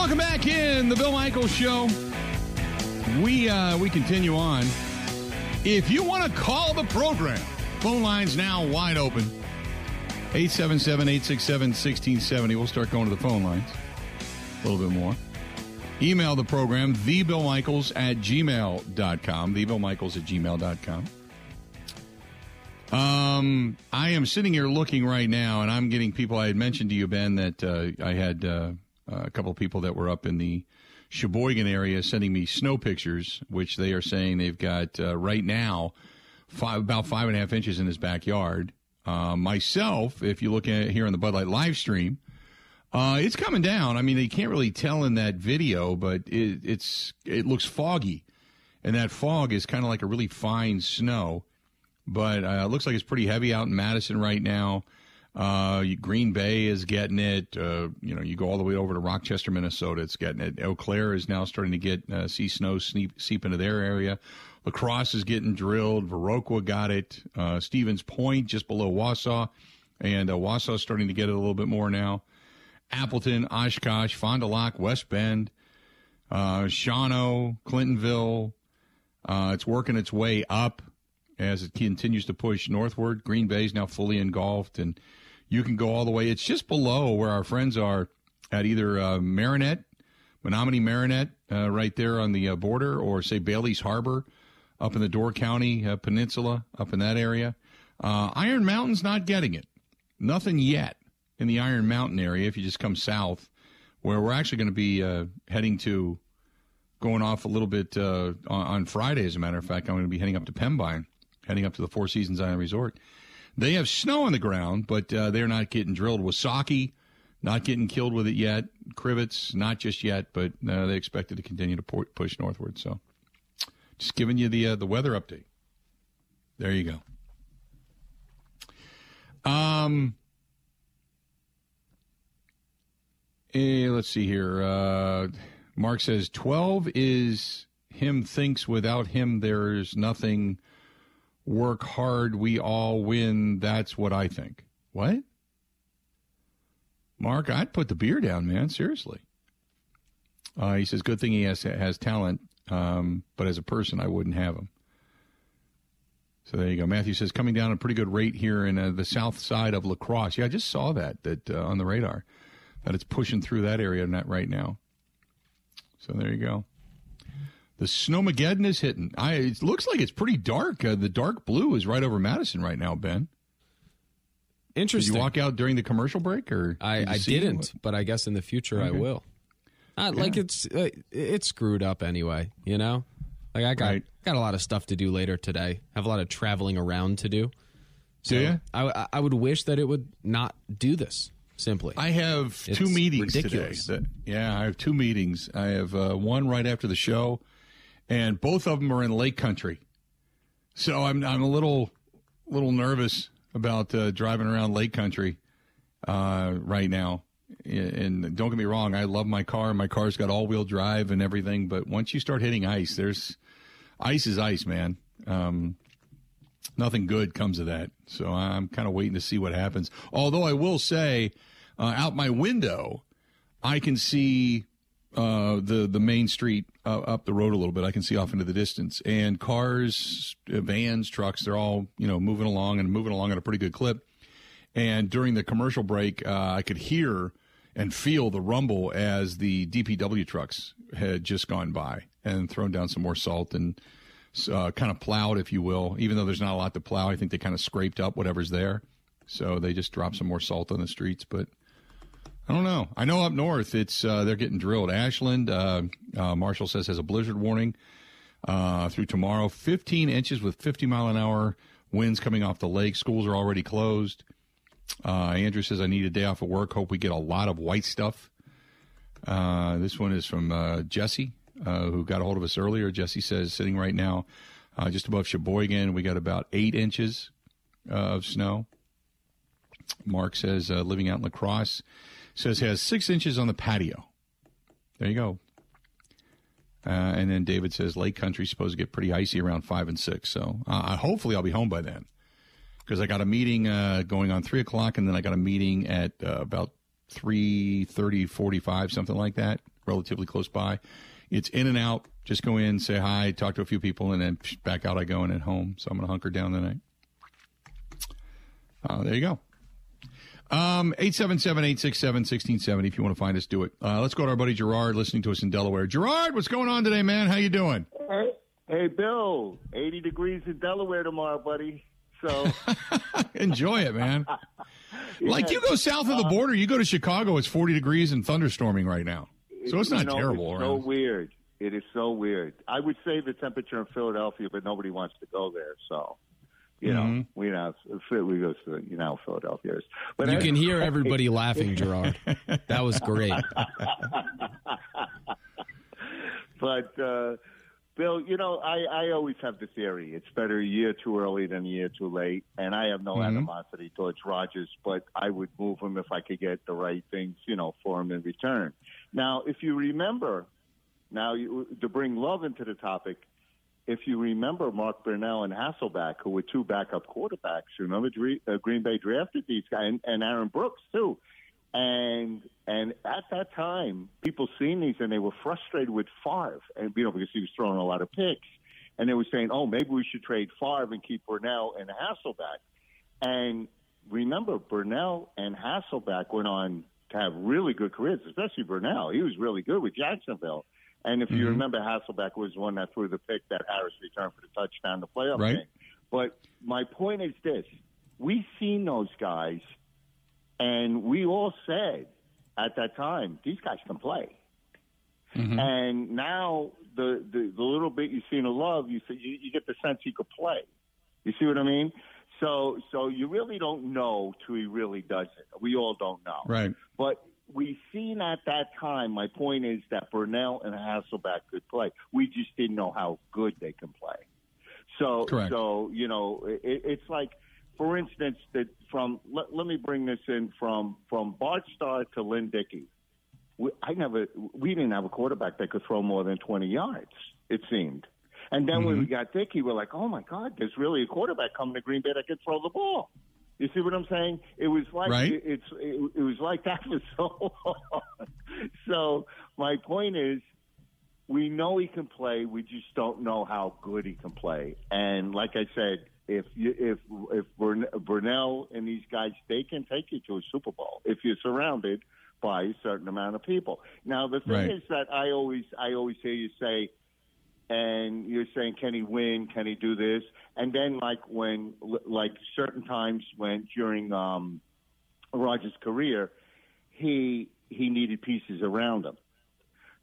welcome back in the Bill Michaels Show. We uh, we continue on. If you want to call the program, phone lines now wide open. 877-867-1670. We'll start going to the phone lines a little bit more. Email the program, thebillmichaels at gmail.com. Thebillmichaels at gmail.com. Um, I am sitting here looking right now, and I'm getting people. I had mentioned to you, Ben, that uh, I had uh, a couple of people that were up in the Sheboygan area sending me snow pictures, which they are saying they've got uh, right now five, about five and a half inches in his backyard. Uh, myself, if you look at here on the Bud Light live stream, uh, it's coming down. I mean, they can't really tell in that video, but it, it's it looks foggy, and that fog is kind of like a really fine snow. But uh, it looks like it's pretty heavy out in Madison right now. Uh, Green Bay is getting it. Uh, you know, you go all the way over to Rochester, Minnesota, it's getting it. Eau Claire is now starting to get uh, see snow seep, seep into their area. Lacrosse is getting drilled. Viroqua got it. Uh, Stevens Point, just below Wausau, and uh, Wausau starting to get it a little bit more now. Appleton, Oshkosh, Fond du Lac, West Bend, uh, Shawano, Clintonville. Uh, it's working its way up as it continues to push northward. Green Bay is now fully engulfed, and you can go all the way. It's just below where our friends are at either uh, Marinette, Menominee Marinette, uh, right there on the uh, border, or say Bailey's Harbor up in the Door County uh, Peninsula, up in that area. Uh, Iron Mountain's not getting it. Nothing yet in the Iron Mountain area if you just come south, where we're actually going to be uh, heading to, going off a little bit uh, on, on, Friday, as a matter of fact. I'm going to be heading up to Pembine, heading up to the Four Seasons Island Resort. They have snow on the ground, but uh, they're not getting drilled. Wausaukee, not getting killed with it yet. Crivitz, not just yet, but uh, they expect it to continue to push northward. So just giving you the uh, the weather update. There you go. Um, eh, let's see here. Uh, Mark says twelve is him thinks without him there's nothing. Work hard, we all win. That's what I think. What? Mark, I'd put the beer down, man. Seriously. Uh, he says, good thing he has has talent. Um, but as a person, I wouldn't have him. So there you go. Matthew says coming down a pretty good rate here in uh, the south side of La Crosse. Yeah, I just saw that that uh, on the radar that it's pushing through that area right now. So there you go. The snowmageddon is hitting. I it looks like it's pretty dark. Uh, the dark blue is right over Madison right now, Ben. Interesting. Did you walk out during the commercial break, or I, did I didn't, but I guess in the future okay. I will. Uh, yeah. Like it's uh, it's screwed up anyway, you know. Like I got right. got a lot of stuff to do later today. Have a lot of traveling around to do. So do you? I, I would wish that it would not do this. Simply, I have it's two meetings ridiculous. today. That, yeah, I have two meetings. I have uh, one right after the show, and both of them are in Lake Country. So I'm I'm a little little nervous about uh, driving around Lake Country uh, right now and don't get me wrong, I love my car. My car's got all wheel drive and everything. But once you start hitting ice, there's ice is ice, man. Um, nothing good comes of that. So I'm kind of waiting to see what happens. Although I will say, uh, out my window, I can see uh, the the main street uh, up the road a little bit. I can see off into the distance, and cars, vans, trucks, they're all you know moving along and moving along at a pretty good clip. And during the commercial break, uh, I could hear and feel the rumble as the DPW trucks had just gone by and thrown down some more salt and uh, kind of plowed, if you will. Even though there's not a lot to plow, I think they kind of scraped up whatever's there. So they just dropped some more salt on the streets. But I don't know. I know up north, it's uh, they're getting drilled. Ashland, uh, uh Marshall says, has a blizzard warning uh, through tomorrow. 15 inches with 50 mile an hour winds coming off the lake. Schools are already closed. Uh, Andrew says, I need a day off of work. Hope we get a lot of white stuff. Uh, this one is from Jesse, who got a hold of us earlier. Jesse says, sitting right now just above Sheboygan, we got about eight inches of snow. Mark says, living out in La Crosse, says has six inches on the patio. There you go. and then David says, Lake Country supposed to get pretty icy around five and six. So hopefully I'll be home by then because I got a meeting uh, going on three o'clock, and then I got a meeting at uh, about three thirty, forty-five, something like that, relatively close by. It's in and out. Just go in, say hi, talk to a few people, and then back out I go and at home. So I'm going to hunker down tonight. Uh, there you go. Um, 877-867-1670 if you want to find us, do it. Uh, let's go to our buddy Gerard listening to us in Delaware. Gerard, what's going on today, man? How you doing? Hey, hey Bill. 80 degrees in Delaware tomorrow, buddy. So enjoy it, man. like you go south of the border, you go to Chicago, it's 40 degrees and thunderstorming right now. So it's not you know, terrible. It's so weird. It is so weird. I would say the temperature in Philadelphia, but nobody wants to go there. So you know, mm-hmm. we know we go to you know Philadelphia is. But you I, can hear everybody laughing, Gerard. That was great. but uh, Bill, you know, I, I always have the theory it's better a year too early than a year too late, and I have no mm-hmm. animosity towards Rodgers, but I would move him if I could get the right things, you know, for him in return. Now, if you remember, now you, to bring love into the topic if you remember Mark Brunell and Hasselbeck, who were two backup quarterbacks, remember uh, Green Bay drafted these guys, and, and Aaron Brooks too. And and at that time, people seen these and they were frustrated with Favre, and you know because he was throwing a lot of picks, and they were saying, "Oh, maybe we should trade Favre and keep Brunell and Hasselbeck." And remember, Brunell and Hasselbeck went on to have really good careers, especially Brunell. He was really good with Jacksonville. And if mm-hmm. you remember, Hasselbeck was the one that threw the pick that Harris returned for the touchdown, the playoff right. game. But my point is this: we've seen those guys, and we all said at that time these guys can play. Mm-hmm. And now the, the the little bit you seen of love, you see, you, you get the sense he could play. You see what I mean? So so you really don't know till he really does it. We all don't know. Right. But we seen at that time. My point is that Brunell and Hasselbeck could play. We just didn't know how good they can play. So, Correct. so you know, it, it's like, for instance, that from let, let me bring this in from from Bart Starr to Lynn Dickey. We, I never, we didn't have a quarterback that could throw more than twenty yards. It seemed. And then mm-hmm. when we got Dickey, we're like, oh my God, there's really a quarterback coming to Green Bay that can throw the ball. You see what I'm saying? It was like right. it, it's it, it was like that for so long. so my point is, we know he can play. We just don't know how good he can play. And like I said, if you, if if Brunell and these guys, they can take you to a Super Bowl if you're surrounded by a certain amount of people. Now the thing right. is that I always I always hear you say and you're saying, can he win? Can he do this? And then, like when, like certain times when during um, Rodgers' career, he he needed pieces around him.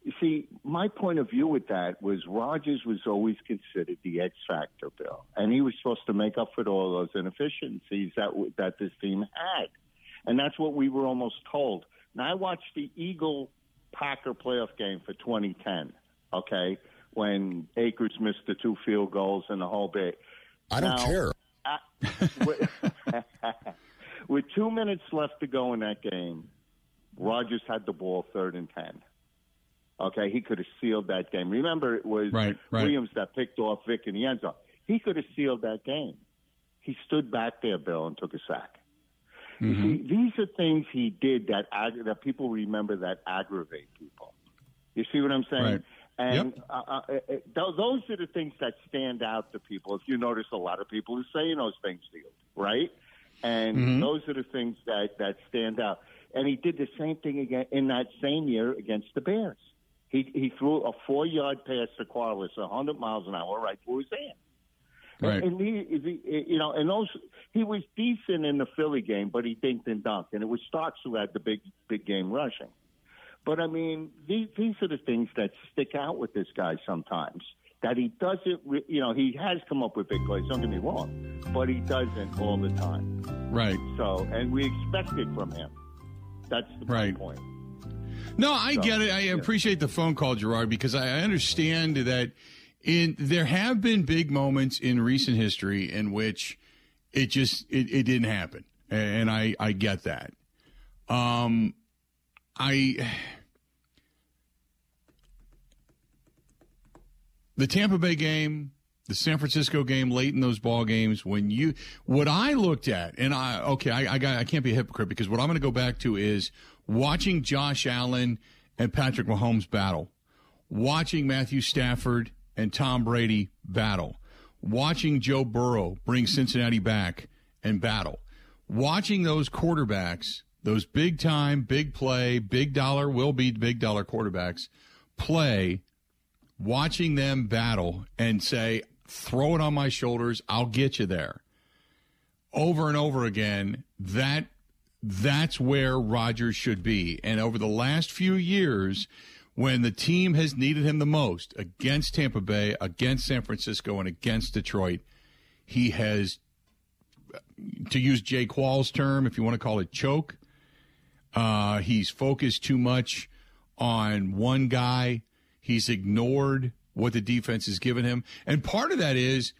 You see, my point of view with that was Rodgers was always considered the X factor, Bill, and he was supposed to make up for all those inefficiencies that that this team had, and that's what we were almost told. Now I watched the Eagle Packer playoff game for 2010. Okay, when Akers missed the two field goals and the whole bit. I don't now, care. with, with two minutes left to go in that game, Rodgers had the ball third and ten. Okay, he could have sealed that game. Remember, it was right, right. Williams that picked off Vic in the end zone. He could have sealed that game. He stood back there, Bill, and took a sack. Mm-hmm. You see, these are things he did that ag- that people remember that aggravate people. You see what I'm saying? Right. And yep. uh, uh, those are the things that stand out to people. If you notice, a lot of people are saying those things to you, right? And mm-hmm. those are the things that that stand out. And he did the same thing again in that same year against the Bears. He he threw a four yard pass to Quarless, hundred miles an hour, right through his hand. Right. And, and he, he, you know, and those he was decent in the Philly game, but he dinked and dunked, and it was Starks who had the big big game rushing. But I mean, these, these are the things that stick out with this guy sometimes. That he doesn't, re- you know, he has come up with big plays. Don't get me wrong, but he doesn't all the time. Right. So, and we expect it from him. That's the right. point. No, I so, get it. I yeah. appreciate the phone call, Gerard, because I understand that in there have been big moments in recent history in which it just it, it didn't happen, and I I get that. Um, I the Tampa Bay game, the San Francisco game, late in those ball games, when you what I looked at, and I okay, I I, got, I can't be a hypocrite because what I'm going to go back to is watching Josh Allen and Patrick Mahomes battle, watching Matthew Stafford and Tom Brady battle, watching Joe Burrow bring Cincinnati back and battle, watching those quarterbacks, those big time, big play, big dollar, will be big dollar quarterbacks play, watching them battle and say, throw it on my shoulders, I'll get you there. Over and over again, that that's where Rodgers should be. And over the last few years, when the team has needed him the most against Tampa Bay, against San Francisco, and against Detroit, he has, to use Jay Qualls' term, if you want to call it choke, uh, he's focused too much on one guy. He's ignored what the defense has given him. And part of that is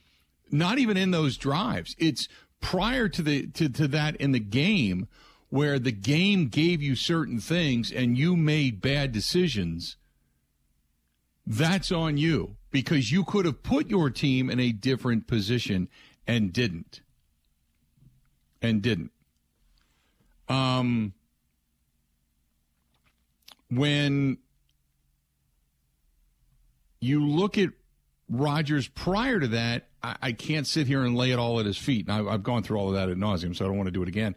not even in those drives. It's prior to the to, to that in the game where the game gave you certain things and you made bad decisions, that's on you because you could have put your team in a different position and didn't. And didn't. Um, when you look at Rodgers prior to that, I, I, can't sit here and lay it all at his feet. And I, have gone through all of that at nauseum, so I don't want to do it again.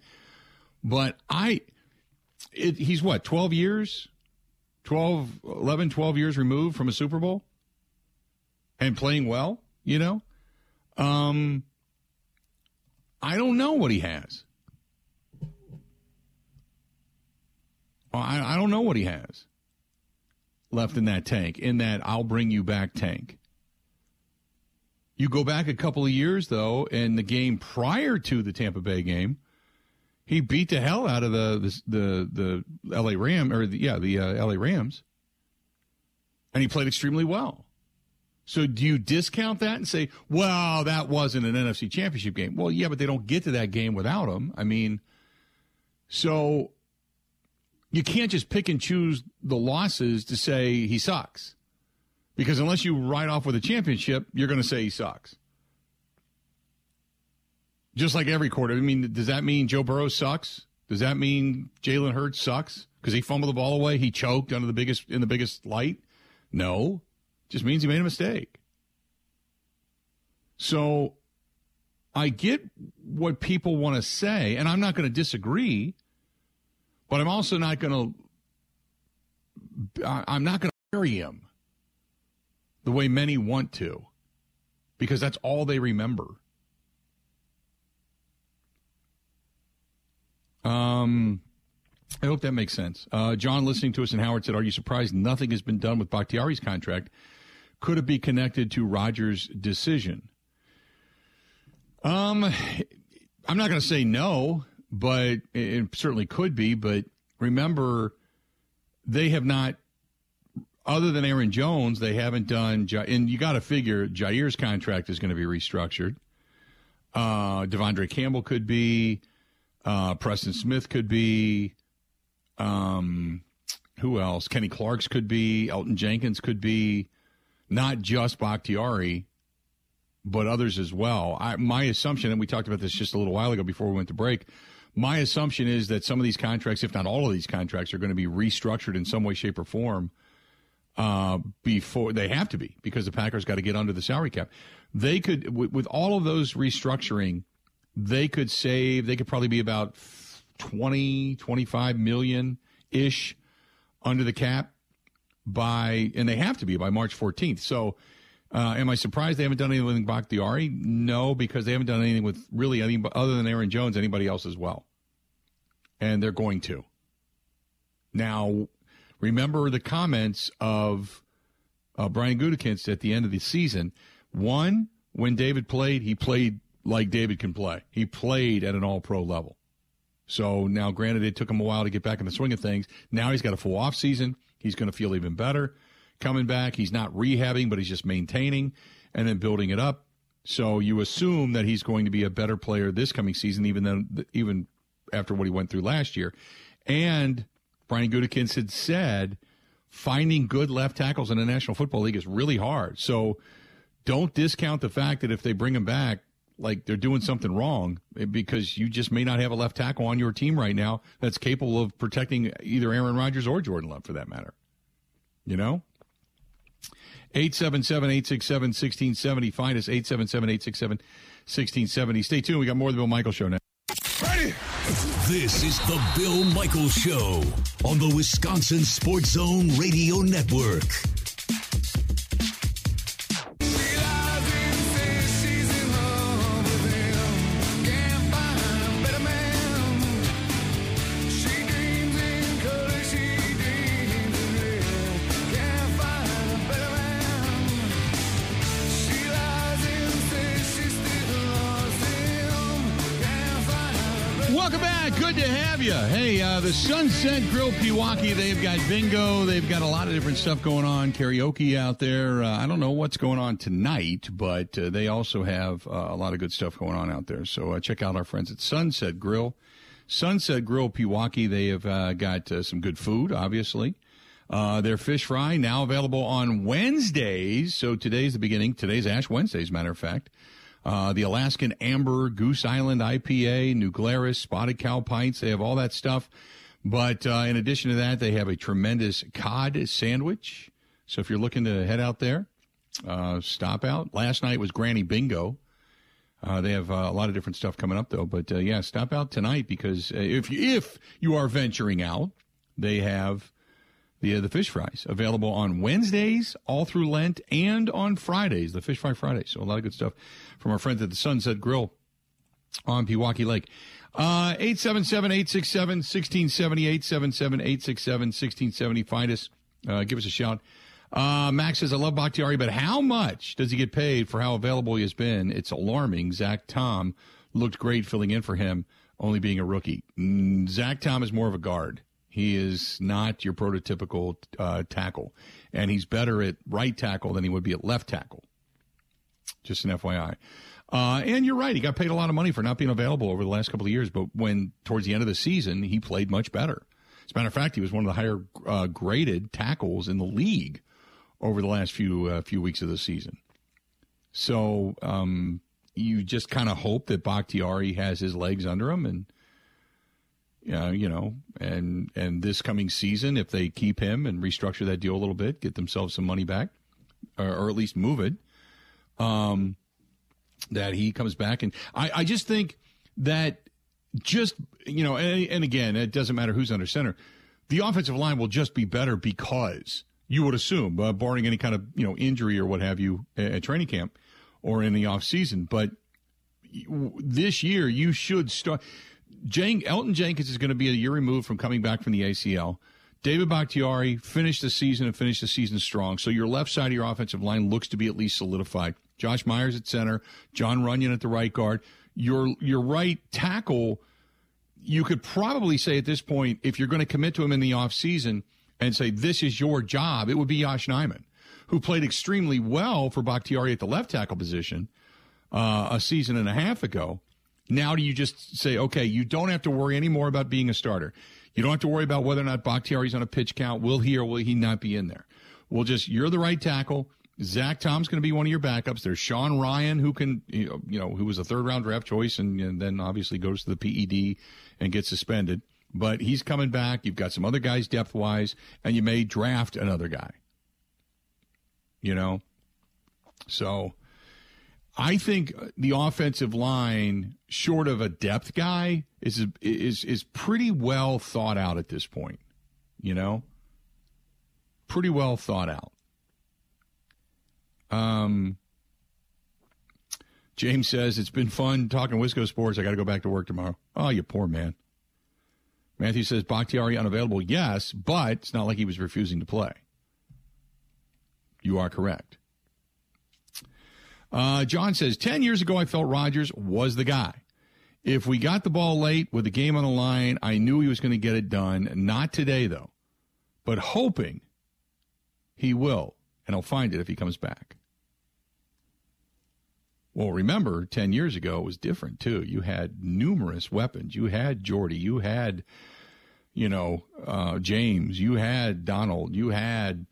But I, it, he's what, 12 years? 12, 11, 12 years removed from a Super Bowl and playing well, you know? Um, I don't know what he has. I, I don't know what he has left in that tank, in that I'll bring you back tank. You go back a couple of years, though, and the game prior to the Tampa Bay game – he beat the hell out of the the the, the L.A. Ram or the, yeah the uh, L.A. Rams, and he played extremely well. So do you discount that and say, well, that wasn't an NFC Championship game? Well, yeah, but they don't get to that game without him. I mean, so you can't just pick and choose the losses to say he sucks. Because unless you ride off with a championship, you're going to say he sucks. Just like every quarter. I mean, does that mean Joe Burrow sucks? Does that mean Jalen Hurts sucks because he fumbled the ball away? He choked under the biggest in the biggest light? No, just means he made a mistake. So I get what people want to say, and I'm not going to disagree, but I'm also not going to. I'm not going to bury him the way many want to, because that's all they remember. Um, I hope that makes sense. Uh, John, listening to us in Howard, said, "Are you surprised nothing has been done with Bakhtiari's contract? Could it be connected to Rodgers' decision?" Um, I'm not going to say no, but it certainly could be. But remember, they have not, other than Aaron Jones, they haven't done. And you got to figure Jaire's contract is going to be restructured. Uh, De'Vondre Campbell could be. Uh, Preston Smith could be. Um, who else? Kenny Clark's could be. Elgton Jenkins could be. Not just Bakhtiari, but others as well. I, my assumption, and we talked about this just a little while ago before we went to break. My assumption is that some of these contracts, if not all of these contracts, are going to be restructured in some way, shape, or form uh, before they have to be because the Packers got to get under the salary cap. They could, with, with all of those restructuring, they could save, they could probably be about 20, 25 million ish under the cap by, and they have to be by March 14th. So, uh, am I surprised they haven't done anything with Bakhtiari? No, because they haven't done anything with really any other than Aaron Jones, anybody else as well. And they're going to. Now, remember the comments of uh, Brian Gutekunst at the end of the season. One, when David played, he played like David can play. He played at an all pro level. So now, granted, it took him a while to get back in the swing of things. Now he's got a full off season. He's going to feel even better coming back. He's not rehabbing, but he's just maintaining and then building it up. So you assume that he's going to be a better player this coming season, even than even after what he went through last year. And Brian Gutekunst had said finding good left tackles in the National Football League is really hard. So don't discount the fact that if they bring him back, like they're doing something wrong eh, because you just may not have a left tackle on your team right now that's capable of protecting either Aaron Rodgers or Jordan Love for that matter. You know? 877-867-1670. Find us 877-867-1670. Stay tuned. We got more of the Bill Michael Show now. Ready? This is the Bill Michael Show on the Wisconsin Sports Zone Radio Network. The Sunset Grill Pewaukee, they've got bingo. They've got a lot of different stuff going on. Karaoke out there. Uh, I don't know what's going on tonight, but uh, they also have uh, a lot of good stuff going on out there. So uh, check out our friends at Sunset Grill. Sunset Grill Pewaukee, they have uh, got some good food, obviously. their fish fry now available on Wednesdays. So today's the beginning. Today's Ash Wednesday, as a matter of fact. Uh, the Alaskan Amber, Goose Island IPA, New Glarus, Spotted Cow Pints. They have all that stuff. But uh, in addition to that, they have a tremendous cod sandwich. So if you're looking to head out there, uh, stop out. Last night was Granny Bingo. Uh, they have uh, a lot of different stuff coming up though, but uh, yeah, stop out tonight because if you, if you are venturing out, they have the uh, the fish fries available on Wednesdays all through Lent and on Fridays, the fish fry Fridays. So a lot of good stuff from our friends at the Sunset Grill on Pewaukee Lake. Uh, 877-867-1670, 877-867-1670. Find us. Uh, give us a shout. Uh, Max says, I love Bakhtiari, but how much does he get paid for how available he has been? It's alarming. Zach Tom looked great filling in for him, only being a rookie. Mm, Zach Tom is more of a guard. He is not your prototypical uh, tackle, and he's better at right tackle than he would be at left tackle. Just an FYI. Uh, and you're right; he got paid a lot of money for not being available over the last couple of years. But when towards the end of the season, he played much better. As a matter of fact, he was one of the higher uh, graded tackles in the league over the last few uh, few weeks of the season. So um, you just kind of hope that Bakhtiari has his legs under him and uh, you know, and and this coming season, if they keep him and restructure that deal a little bit, get themselves some money back, or, or at least move it, um, that he comes back. And I, I just think that just you know, and, and again, it doesn't matter who's under center, the offensive line will just be better because you would assume, uh, barring any kind of you know injury or what have you at training camp or in the off season, but this year you should start Jen- Elgton Jenkins is going to be a year removed from coming back from the ACL. David Bakhtiari finished the season and finished the season strong. So your left side of your offensive line looks to be at least solidified. Josh Myers at center, Jon Runyan at the right guard. Your your right tackle, you could probably say at this point, if you're going to commit to him in the offseason and say this is your job, it would be Josh Nijman, who played extremely well for Bakhtiari at the left tackle position uh, a season and a half ago. Now do you just say, okay, you don't have to worry anymore about being a starter. You don't have to worry about whether or not Bakhtiari's on a pitch count. Will he or will he not be in there? We'll just, you're the right tackle. Zach Tom's going to be one of your backups. There's Sean Rhyan, who can, you know, who was a third round draft choice and, and then obviously goes to the PED and gets suspended. But he's coming back. You've got some other guys depth wise, and you may draft another guy. You know? So I think the offensive line, short of a depth guy, is is is pretty well thought out at this point. You know, pretty well thought out. Um, James says it's been fun talking Wisco sports. I got to go back to work tomorrow. Oh, you poor man. Matthew says Bakhtiari unavailable. Yes, but it's not like he was refusing to play. You are correct. Uh, John says, 10 years ago, I felt Rodgers was the guy. If we got the ball late with the game on the line, I knew he was going to get it done. Not today, though, but hoping he will, and he'll find it if he comes back. Well, remember, 10 years ago, it was different, too. You had numerous weapons. You had Jordy. You had, you know, uh, James. You had Donald. You had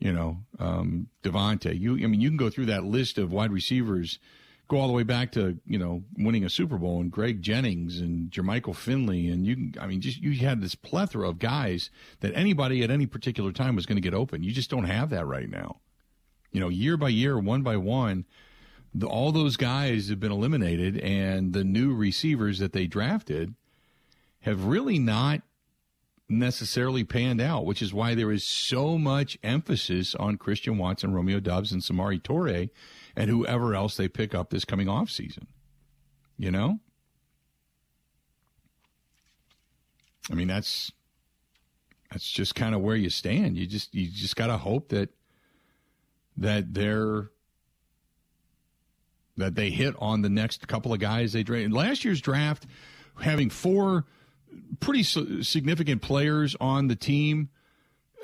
you know, um, Davante. You, I mean, you can go through that list of wide receivers, go all the way back to you know winning a Super Bowl and Greg Jennings and Jermichael Finley and you I mean just you had this plethora of guys that anybody at any particular time was going to get open. You just don't have that right now. You know, year by year, one by one, the, all those guys have been eliminated, and the new receivers that they drafted have really not necessarily panned out, which is why there is so much emphasis on Christian Watson, Romeo Doubs, and Samori Toure, and whoever else they pick up this coming off season. You know? I mean that's that's just kind of where you stand. You just you just got to hope that that they're that they hit on the next couple of guys they draft. Last year's draft having four pretty significant players on the team,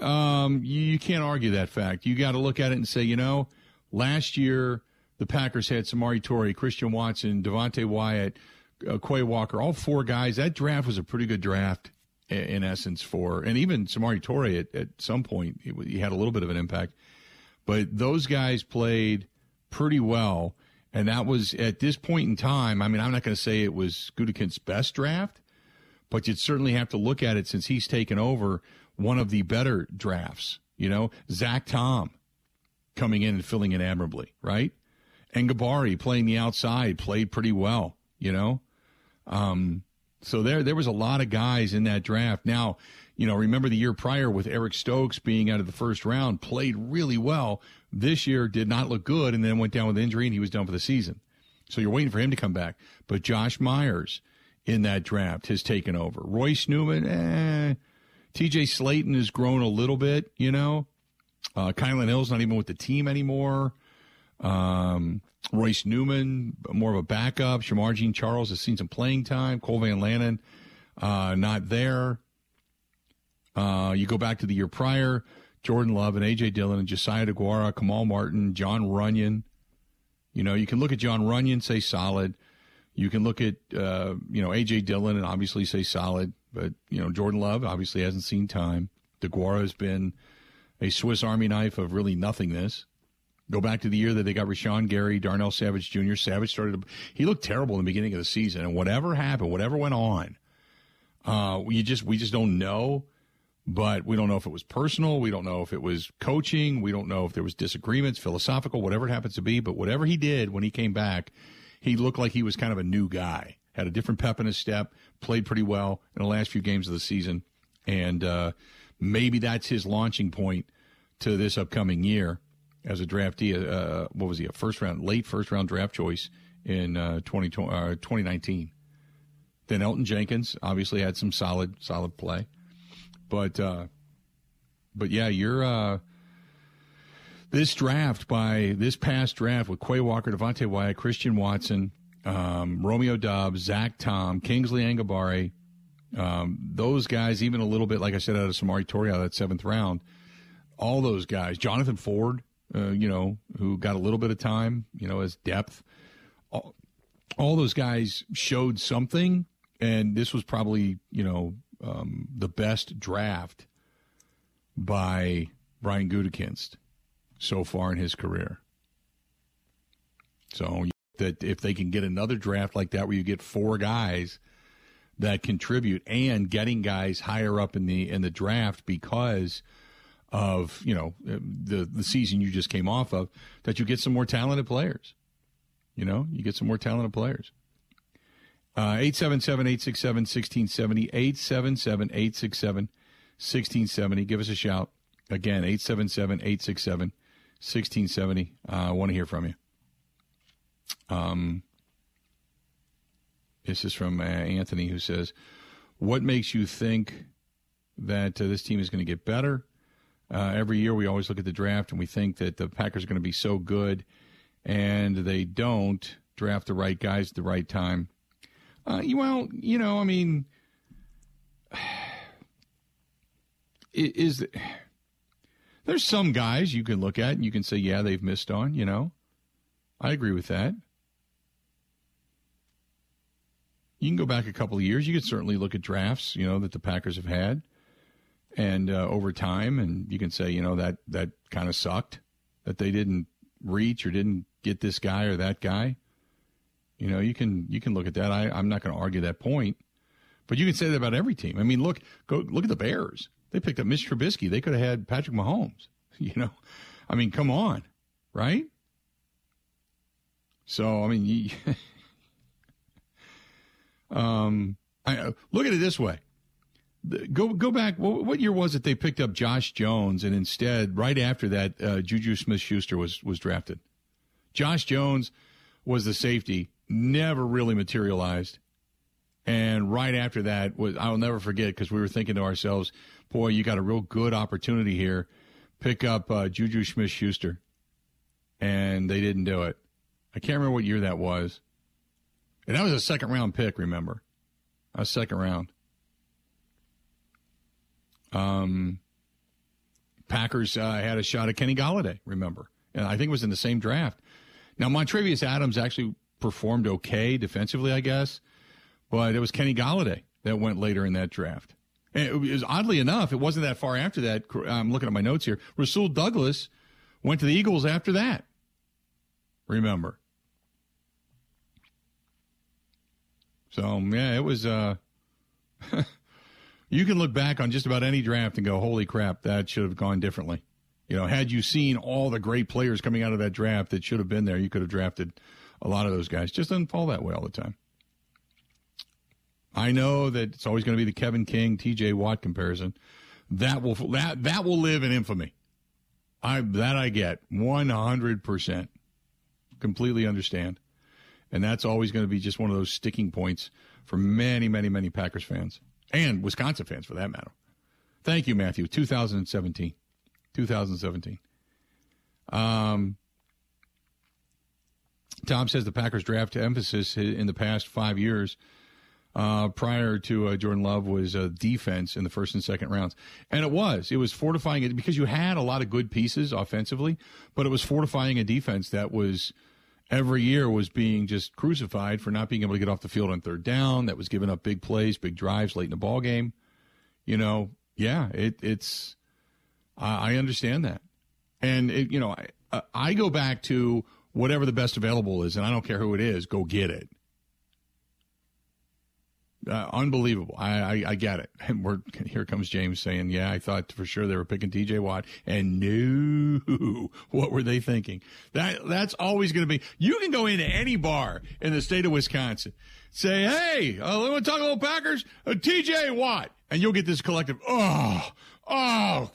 um, you, can't argue that fact. You got to look at it and say, you know, Last year, the Packers had Samori Toure, Christian Watson, Devonte Wyatt, uh, Quay Walker, all four guys. That draft was a pretty good draft in, in essence for, and even Samori Toure at, at some point, he, had a little bit of an impact. But those guys played pretty well. And that was at this point in time. I mean, I'm not going to say it was Gutekunst's best draft, but you'd certainly have to look at it since he's taken over one of the better drafts. You know, Zach Tom coming in and filling in admirably, right? Enagbare playing the outside played pretty well, you know. Um, so there there was a lot of guys in that draft. Now, you know, remember the year prior with Eric Stokes being out of the first round, played really well. This year did not look good and then went down with injury and he was done for the season. So you're waiting for him to come back. But Josh Myers in that draft has taken over. Royce Newman, eh. TJ Slaton has grown a little bit, you know. Uh, Kylin Hill's not even with the team anymore. Um, Royce Newman, more of a backup. Shemar Jean Charles has seen some playing time. Cole Van Lanen, uh, not there. Uh, you go back to the year prior, Jordan Love and A.J. Dillon and Josiah DeGuara, Kamal Martin, Jon Runyan. You know, you can look at Jon Runyan, say solid. You can look at, uh, you know, A.J. Dillon and obviously say solid. But, you know, Jordan Love obviously hasn't seen time. DeGuara has been – a Swiss Army knife of really nothingness. Go back to the year that they got Rashan Gary, Darnell Savage Jr. Savage started, to, he looked terrible in the beginning of the season, and whatever happened, whatever went on, uh, we just we just don't know. But we don't know if it was personal. We don't know if it was coaching. We don't know if there was disagreements, philosophical, whatever it happens to be. But whatever he did when he came back, he looked like he was kind of a new guy. Had a different pep in his step. Played pretty well in the last few games of the season, and uh, maybe that's his launching point to this upcoming year as a draftee. Uh, what was he? A first round, late first round draft choice in uh, 20, uh, 2019. Then Elgton Jenkins obviously had some solid solid play, but uh, but yeah, you're uh, this draft by this past draft with Quay Walker, Devonte Wyatt, Christian Watson, um, Romeo Doubs, Zach Tom, Kingsley Enagbare, um, those guys, even a little bit, like I said, out of Samori Toure out of that seventh round, all those guys, Jonathan Ford, uh, you know, who got a little bit of time, you know, as depth, all, all those guys showed something, and this was probably, you know, um, the best draft by Brian Gutekunst so far in his career. So that if they can get another draft like that where you get four guys that contribute and getting guys higher up in the in the draft because of you know the the season you just came off of that you get some more talented players. You know you get some more talented players. Uh, 877 867 1670 877 867 1670 give us a shout. Again 877 867 1670. Uh, I want to hear from you. Um, this is from uh, Anthony who says, What makes you think that uh, this team is going to get better? Uh, every year we always look at the draft and we think that the Packers are going to be so good, and they don't draft the right guys at the right time. Uh, well, you know, I mean, is. The, there's some guys you can look at and you can say, yeah, they've missed on. You know, I agree with that. you can go back a couple of years. You could certainly look at drafts, you know, that the Packers have had, and uh, over time, and you can say, you know, that that kind of sucked that they didn't reach or didn't get this guy or that guy. You know, you can you can look at that. I, I'm not going to argue that point, but you can say that about every team. I mean, look go look at the Bears. They picked up Mr. Trubisky. They could have had Patrick Mahomes. You know, I mean, come on, right? So I mean, you, um, I, look at it this way. Go go back. What year was it they picked up Josh Jones and instead, right after that, uh, Juju Smith Schuster was was drafted. Josh Jones was the safety never really materialized. And right after that was I'll never forget because we were thinking to ourselves, boy, you got a real good opportunity here. Pick up uh, Juju Smith Schuster. And they didn't do it. I can't remember what year that was. And that was a second round pick, remember? A second round. Um, Packers uh, had a shot at Kenny Golladay, remember? And I think it was in the same draft. Now, Montravius Adams actually performed okay defensively, I guess, but it was Kenny Golladay that went later in that draft. And it was oddly enough, it wasn't that far after that. I'm looking at my notes here. Rasul Douglas went to the Eagles after that. Remember. So yeah, it was. Uh, you can look back on just about any draft and go, "Holy crap, that should have gone differently." You know, had you seen all the great players coming out of that draft that should have been there, you could have drafted a lot of those guys. Just doesn't fall that way all the time. I know that it's always going to be the Kevin King, T.J. Watt comparison. That will that that will live in infamy. I that I get one hundred percent, completely understand, and that's always going to be just one of those sticking points for many, many, many Packers fans and Wisconsin fans for that matter. Thank you, Matthew. 2017. 2017. Um, Tom says the Packers draft to emphasis in the past five years uh, prior to uh, Jordan Love was uh, defense in the first and second rounds. And it was. It was fortifying it because you had a lot of good pieces offensively, but it was fortifying a defense that was every year was being just crucified for not being able to get off the field on third down, that was giving up big plays, big drives late in the ball game. You know, yeah, it, it's I, I understand that. And, it, you know, I, I go back to whatever the best available is, and I don't care who it is, go get it. Uh, unbelievable. I, I, I, get it. And we're, here comes James saying, yeah, I thought for sure they were picking TJ Watt and no, what were they thinking? That, that's always going to be, you can go into any bar in the state of Wisconsin, say, hey, uh, let me talk about Packers, uh, TJ Watt, and you'll get this collective, oh, oh,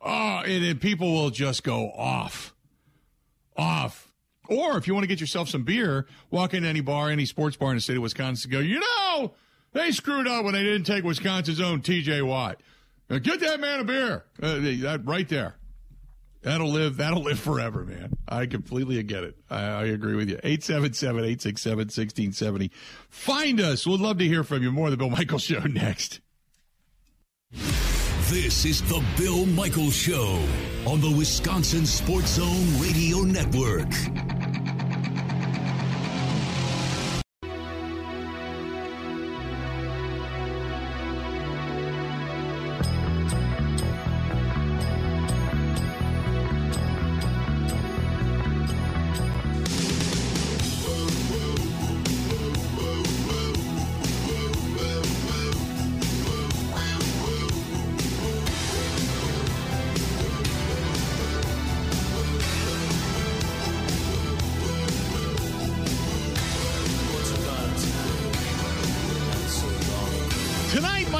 oh, and then people will just go off, off. Or if you want to get yourself some beer, walk into any bar, any sports bar in the state of Wisconsin, go, you know, they screwed up when they didn't take Wisconsin's own T.J. Watt. Now get that man a beer. Uh, that right there. That'll live. That'll live forever, man. I completely get it. I, I agree with you. 877-867-1670. Find us. We'd love to hear from you. More of the Bill Michaels Show next. This is the Bill Michaels Show on the Wisconsin Sports Zone Radio Network.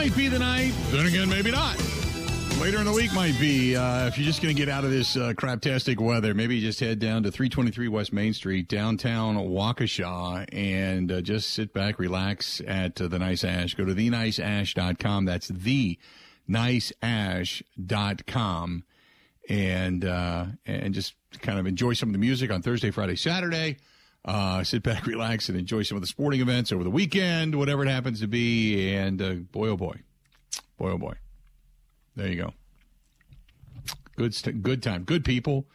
Might be the night. Then again, maybe not. Later in the week might be. uh, if you're just going to get out of this uh, craptastic weather. Maybe just head down to 323 West Main Street, downtown Waukesha, and uh, just sit back, relax at uh, the Nice Ash. Go to theniceash.com. That's theniceash.com, and uh, and just kind of enjoy some of the music on Thursday, Friday, Saturday. Uh, sit back, relax, and enjoy some of the sporting events over the weekend, whatever it happens to be. And uh, boy, oh boy, boy, oh boy, there you go. Good, st- good time. Good people.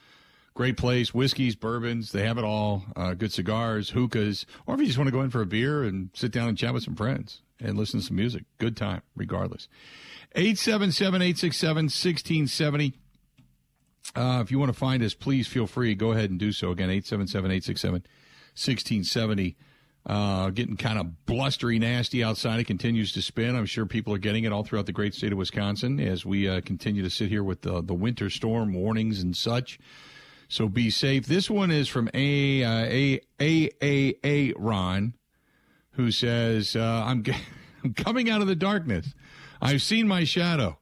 Great place. Whiskeys, bourbons. They have it all. Uh, good cigars, hookahs. Or if you just want to go in for a beer and sit down and chat with some friends and listen to some music. Good time, regardless. 877 867 1670. Uh, if you want to find us, please feel free. Go ahead and do so. Again, 877 867 1670. Uh, getting kind of blustery, nasty outside. It continues to spin. I'm sure people are getting it all throughout the great state of Wisconsin as we uh, continue to sit here with the, the winter storm warnings and such. So be safe. This one is from A uh, A A A A Ron, who says, uh, "I'm I'm coming out of the darkness. I've seen my shadow.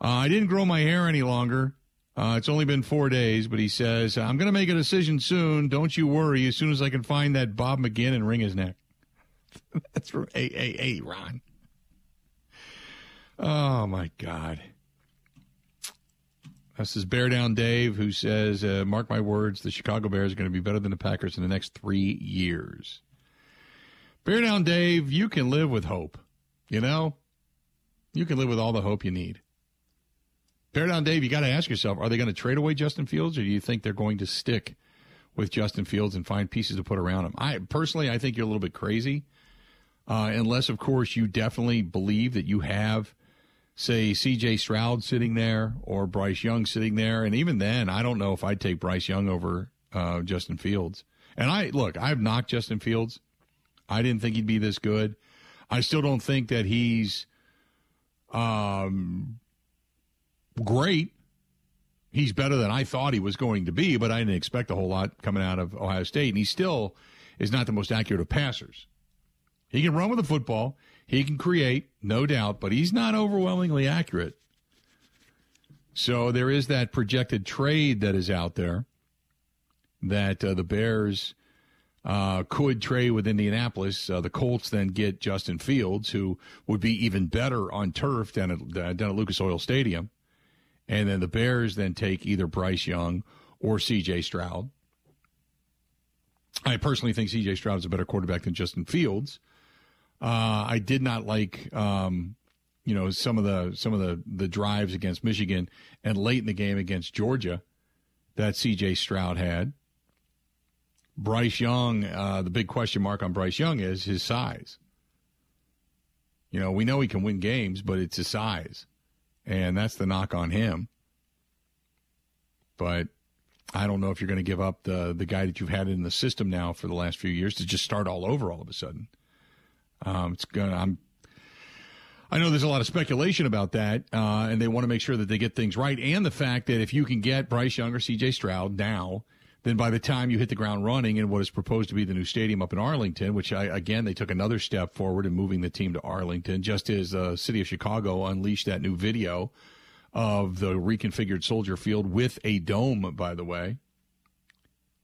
Uh, I didn't grow my hair any longer. Uh, it's only been four days, but he says, I'm going to make a decision soon. Don't you worry. As soon as I can find that Bob McGinn and wring his neck. That's from AAA, Ron. Oh, my God. This is Bear Down Dave, who says, uh, Mark my words, the Chicago Bears are going to be better than the Packers in the next three years. Bear Down Dave, you can live with hope. You know, you can live with all the hope you need. Bear down, Dave, you got to ask yourself are they going to trade away Justin Fields or do you think they're going to stick with Justin Fields and find pieces to put around him? I personally, I think you're a little bit crazy. Uh, unless, of course, you definitely believe that you have, say, CJ Stroud sitting there or Bryce Young sitting there. And even then, I don't know if I'd take Bryce Young over uh, Justin Fields. And I, look, I've knocked Justin Fields. I didn't think he'd be this good. I still don't think that he's um, great. He's better than I thought he was going to be, but I didn't expect a whole lot coming out of Ohio State. And he still is not the most accurate of passers. He can run with the football, he can create, no doubt, but he's not overwhelmingly accurate. So there is that projected trade that is out there that uh, the Bears uh, could trade with Indianapolis. Uh, the Colts then get Justin Fields, who would be even better on turf than at, than at Lucas Oil Stadium. And then the Bears then take either Bryce Young or C.J. Stroud. I personally think C.J. Stroud is a better quarterback than Justin Fields. Uh, I did not like, um, you know, some of the some of the the drives against Michigan and late in the game against Georgia that C.J. Stroud had. Bryce Young, uh, the big question mark on Bryce Young is his size. You know, we know he can win games, but it's his size and that's the knock on him. But I don't know if you're going to give up the the guy that you've had in the system now for the last few years to just start all over all of a sudden. Um, it's gonna. I'm. I know there's a lot of speculation about that, uh, and they want to make sure that they get things right, and the fact that if you can get Bryce Young or C.J. Stroud now, then by the time you hit the ground running in what is proposed to be the new stadium up in Arlington, which I, again, they took another step forward in moving the team to Arlington, just as the uh, city of Chicago unleashed that new video of the reconfigured Soldier Field with a dome, by the way,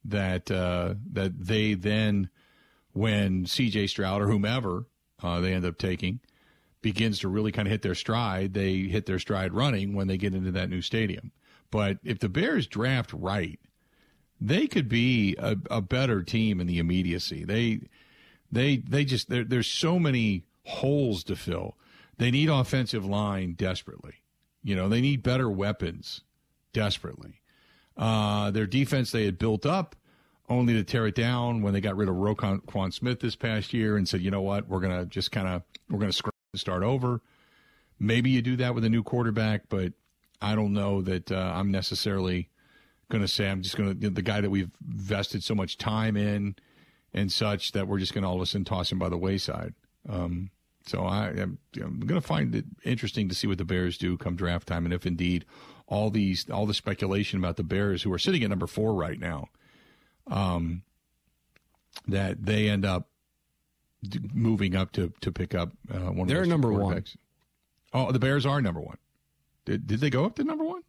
that, uh, that they then, when CJ Stroud or whomever uh, they end up taking, begins to really kind of hit their stride, they hit their stride running when they get into that new stadium. But if the Bears draft right, they could be a, a better team in the immediacy. They they they just there's so many holes to fill. They need offensive line desperately. You know, they need better weapons desperately. Uh, their defense they had built up only to tear it down when they got rid of Roquan Smith this past year and said, you know what, we're gonna just kind of we're gonna start over. Maybe you do that with a new quarterback, but I don't know that uh, I'm necessarily going to say I'm just going to the guy that we've vested so much time in and such that we're just going to all of a sudden toss him by the wayside. Um, so I, am going to find it interesting to see what the Bears do come draft time, and if indeed all these all the speculation about the Bears, who are sitting at number four right now, um, that they end up moving up to to pick up uh, one. They're of number one. Oh, the Bears are number one. Did did they go up to number one?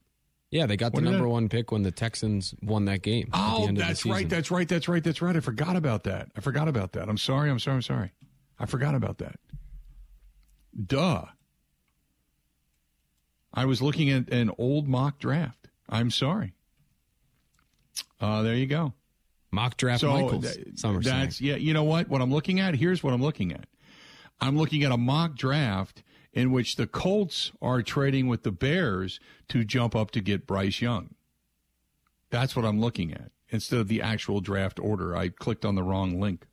Yeah, they got the number one pick when the Texans won that game. Oh, that's right. That's right. That's right. That's right. I forgot about that. I forgot about that. I'm sorry. I'm sorry. I'm sorry. I forgot about that. Duh. I was looking at an old mock draft. I'm sorry. Uh, there you go. Mock draft so Michaels. Th- that's yeah. You know what? What I'm looking at here's what I'm looking at. I'm looking at a mock draft in which the Colts are trading with the Bears to jump up to get Bryce Young. That's what I'm looking at instead of the actual draft order. I clicked on the wrong link.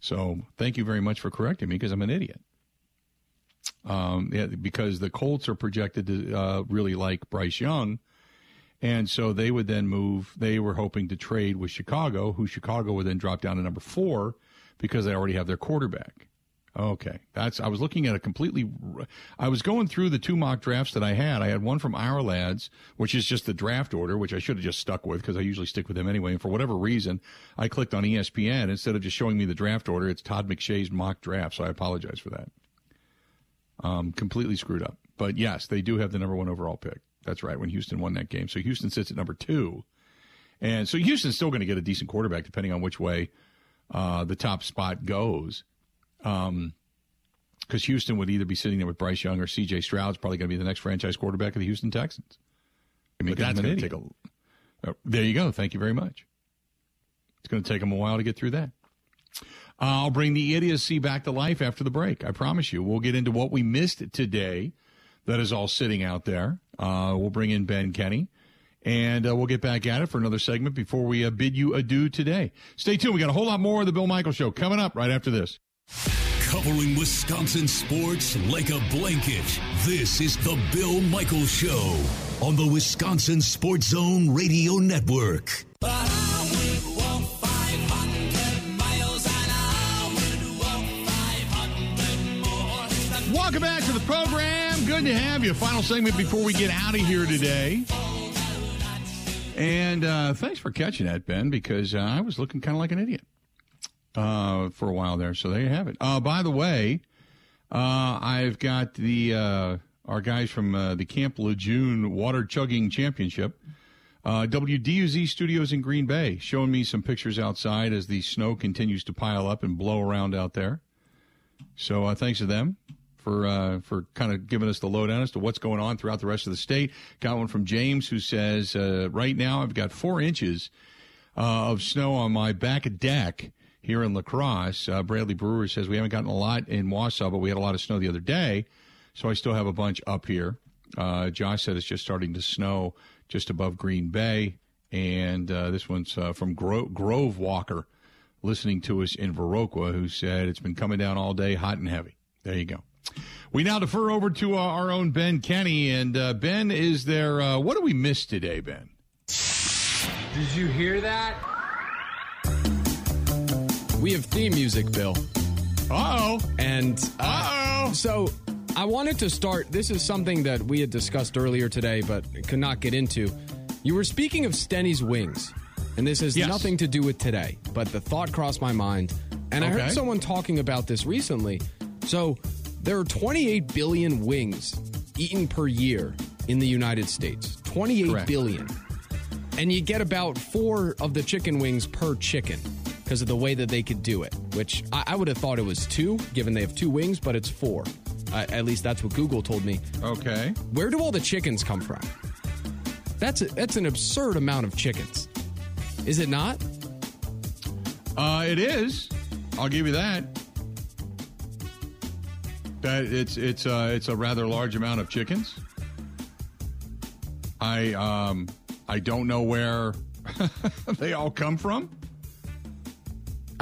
So thank you very much for correcting me because I'm an idiot. Um, yeah, because the Colts are projected to uh, really like Bryce Young. And so they would then move. They were hoping to trade with Chicago, who Chicago would then drop down to number four because they already have their quarterback. Okay, that's. I was looking at a completely. I was going through the two mock drafts that I had. I had one from Ourlads, which is just the draft order, which I should have just stuck with because I usually stick with them anyway. And for whatever reason, I clicked on ESPN instead of just showing me the draft order. It's Todd McShay's mock draft, so I apologize for that. Um, completely screwed up. But yes, they do have the number one overall pick. That's right. When Houston won that game, so Houston sits at number two, and so Houston's still going to get a decent quarterback depending on which way uh, the top spot goes. Um, because Houston would either be sitting there with Bryce Young or C.J. Stroud's probably going to be the next franchise quarterback of the Houston Texans. I mean, that's going to take a. Uh, there you go. Thank you very much. It's going to take them a while to get through that. Uh, I'll bring the idiocy back to life after the break. I promise you. We'll get into what we missed today. That is all sitting out there. Uh, we'll bring in Ben Kenney. And uh, we'll get back at it for another segment before we uh, bid you adieu today. Stay tuned. We got a whole lot more of the Bill Michael Show coming up right after this. Covering Wisconsin sports like a blanket. This is the Bill Michael Show on the Wisconsin Sports Zone Radio Network. Welcome back to the program. Good to have you. Final segment before we get out of here today. And uh, thanks for catching that, Ben, because uh, I was looking kind of like an idiot uh, for a while there. So there you have it. Uh, by the way, uh, I've got the uh, our guys from uh, the Camp Lejeune Water Chugging Championship. Uh, WDUZ Studios in Green Bay showing me some pictures outside as the snow continues to pile up and blow around out there. So thanks to them for for kind of giving us the lowdown as to what's going on throughout the rest of the state. Got one from James who says right now I've got four inches of snow on my back deck here in La Crosse. Uh, Bradley Brewer says we haven't gotten a lot in Wausau, but we had a lot of snow the other day, so I still have a bunch up here. Uh, Josh said it's just starting to snow just above Green Bay, and uh, this one's uh, from Gro- Grove Walker, listening to us in Viroqua, who said it's been coming down all day, hot and heavy. There you go. We now defer over to uh, our own Ben Kenney, and uh, Ben, is there what do we miss today, Ben? Did you hear that? We have theme music, Bill. Uh oh. And uh oh. So I wanted to start. This is something that we had discussed earlier today, but could not get into. You were speaking of Stenny's wings, and this has yes. nothing to do with today, but the thought crossed my mind. And okay. I heard someone talking about this recently. So there are 28 billion wings eaten per year in the United States. Twenty-eight Correct. billion, And you get about four of the chicken wings per chicken because of the way that they could do it, which I, I would have thought it was two, given they have two wings, but it's four. Uh, at least that's what Google told me. Okay. Where do all the chickens come from? That's a, that's an absurd amount of chickens. Is it not? Uh, it is. I'll give you that. That it's it's uh, it's a rather large amount of chickens. I um I don't know where they all come from.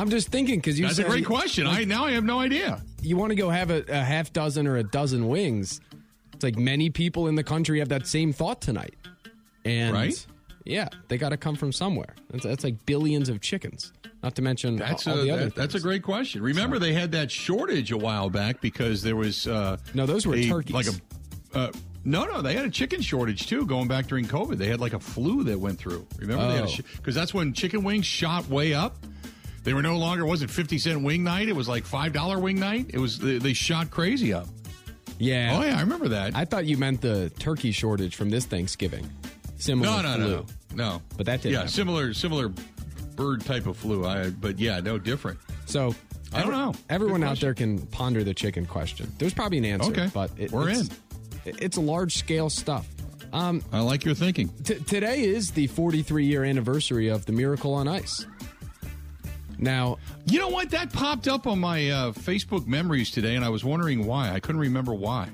I'm just thinking because you. That's said, a great question. Like, I now I have no idea. You want to go have a, a, half dozen or a dozen wings? It's like many people in the country have that same thought tonight, and right? Yeah, they got to come from somewhere. That's, that's, like billions of chickens. Not to mention that's all, a, the other. That, that's a great question. Remember, so. they had that shortage a while back because there was uh, no, those were a, turkeys. Like a uh, no, no, they had a chicken shortage too. Going back during COVID, they had like a flu that went through. Remember, oh. because sh- that's when chicken wings shot way up. They were no longer was it fifty cent wing night? It was like five dollar wing night. It was they, they, shot crazy up. Yeah. Oh yeah, I remember that. I thought you meant the turkey shortage from this Thanksgiving. Similar no, no, flu. No, no, But that didn't. Yeah, happen. similar similar bird type of flu. I but yeah, no different. So I don't know. Everyone out there can ponder the chicken question. There's probably an answer. Okay, but it, we're it's, in. It's a large scale stuff. Um, I like your thinking. T- today is the 43 year anniversary of the Miracle on Ice. Now, you know what? That popped up on my uh, Facebook memories today, and I was wondering why. I couldn't remember why.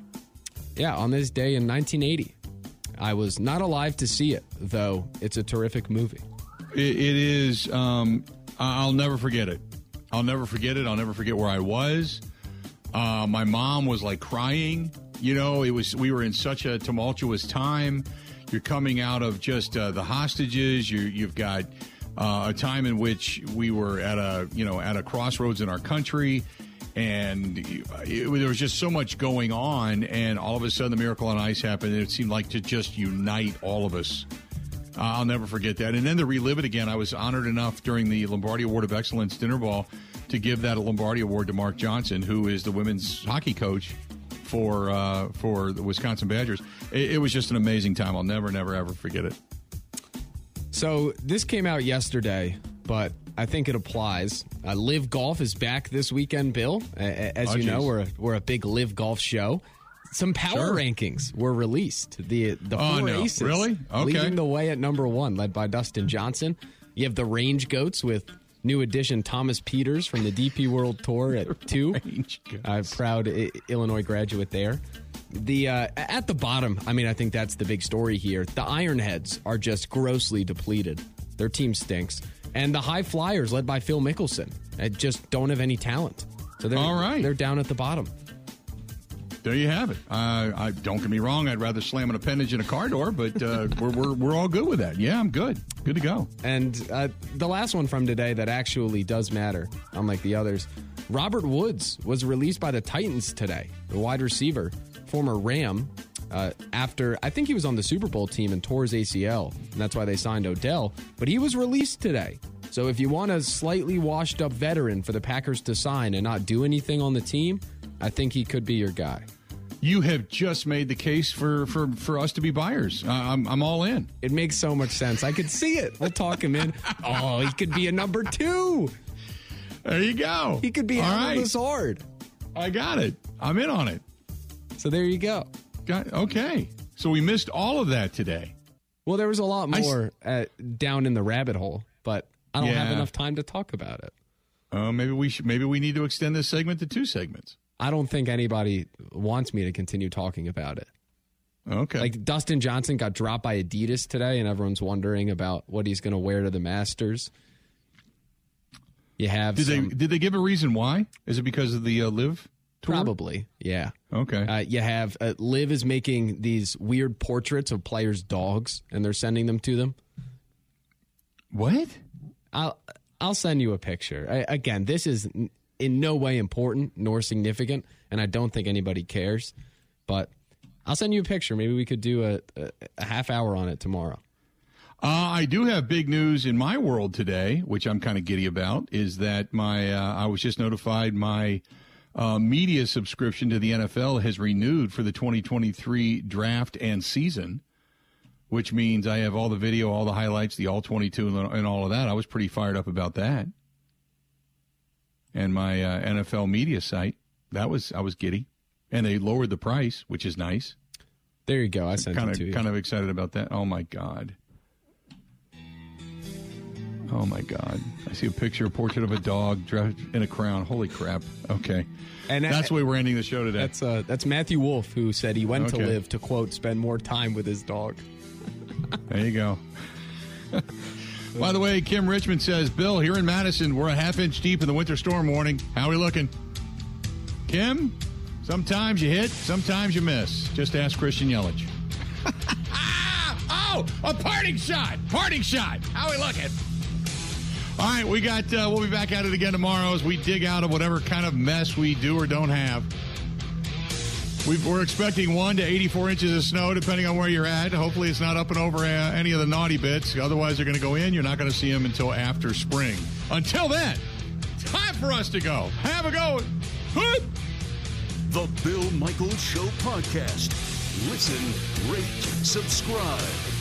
Yeah, on this day in 1980. I was not alive to see it, though it's a terrific movie. it, it is. Um, I'll never forget it. I'll never forget it. I'll never forget where I was. Uh, my mom was like crying. You know, it was. We were in such a tumultuous time. You're coming out of just uh, the hostages. You, you've got uh, a time in which we were at a you know at a crossroads in our country, and it, it, there was just so much going on, and all of a sudden the miracle on ice happened, and it seemed like to just unite all of us. Uh, I'll never forget that. And then to relive it again, I was honored enough during the Lombardi Award of Excellence dinner ball to give that Lombardi Award to Mark Johnson, who is the women's hockey coach for uh, for the Wisconsin Badgers. It, it was just an amazing time. I'll never, never, ever forget it. So this came out yesterday, but I think it applies. Uh, LIV Golf is back this weekend, Bill. As oh, you geez. know, we're a, we're a big LIV Golf show. Some power sure. rankings were released. The the oh, four no. aces really okay. leading the way at number one, led by Dustin Johnson. You have the Range Goats with new addition Thomas Pieters from the DP World Tour at two. I'm proud Illinois graduate there. The uh, at the bottom, I mean, I think that's the big story here. The Ironheads are just grossly depleted. Their team stinks, and the HyFlyers, led by Phil Mickelson, uh, just don't have any talent. So they're all right. They're down at the bottom. There you have it. Uh, I don't get me wrong. I'd rather slam an appendage in a car door, but uh, we're, we're we're all good with that. Yeah, I'm good. Good to go. And uh, the last one from today that actually does matter, unlike the others, Robert Woods was released by the Titans today. The wide receiver former Ram, uh, after I think he was on the Super Bowl team and tore his ACL, and that's why they signed Odell. But he was released today. So if you want a slightly washed up veteran for the Packers to sign and not do anything on the team, I think he could be your guy. You have just made the case for for, for us to be buyers. Uh, I'm I'm all in. It makes so much sense. I could see it. We'll talk him in. Oh, he could be a number two. There you go. He could be on all right. Lazard. I got it. I'm in on it. So there you go. Got, okay. So we missed all of that today. Well, there was a lot more uh, down in the rabbit hole, but I don't yeah. have enough time to talk about it. Oh, uh, maybe we should. Maybe we need to extend this segment to two segments. I don't think anybody wants me to continue talking about it. Okay. Like Dustin Johnson got dropped by Adidas today, and everyone's wondering about what he's going to wear to the Masters. You have. Did some, they did they give a reason why? Is it because of the uh, LIV? Tour? Probably, yeah. Okay. Uh, you have uh, LIV is making these weird portraits of players' dogs, and they're sending them to them. What? I'll I'll send you a picture. I, again, this is in no way important nor significant, and I don't think anybody cares. But I'll send you a picture. Maybe we could do a, a, a half hour on it tomorrow. Uh, I do have big news in my world today, which I'm kind of giddy about. Is that my uh, I was just notified my uh, media subscription to the NFL has renewed for the 2023 draft and season, which means I have all the video, all the highlights, the all 22, and all of that. I was pretty fired up about that. And my uh, NFL media site, that was I was giddy, and they lowered the price, which is nice. There you go. I sent kind of, to you. Kind of excited about that. Oh my god. Oh my God! I see a picture, a portrait of a dog dressed in a crown. Holy crap! Okay, and that's why we're ending the show today. That's uh, that's Matthew Wolff who said he went okay. to live to quote spend more time with his dog. there you go. By the way, Kim Richmond says, Bill, here in Madison, we're a half inch deep in the winter storm warning. How are we looking? Kim, sometimes you hit, sometimes you miss. Just ask Christian Yelich. oh, a parting shot. Parting shot. How are we looking? All right, we got. Uh, we'll be back at it again tomorrow as we dig out of whatever kind of mess we do or don't have. We are expecting one to 84 inches of snow, depending on where you're at. Hopefully, it's not up and over uh, any of the naughty bits. Otherwise, they're going to go in. You're not going to see them until after spring. Until then, time for us to go. Have a go. The Bill Michaels Show podcast. Listen, rate, subscribe.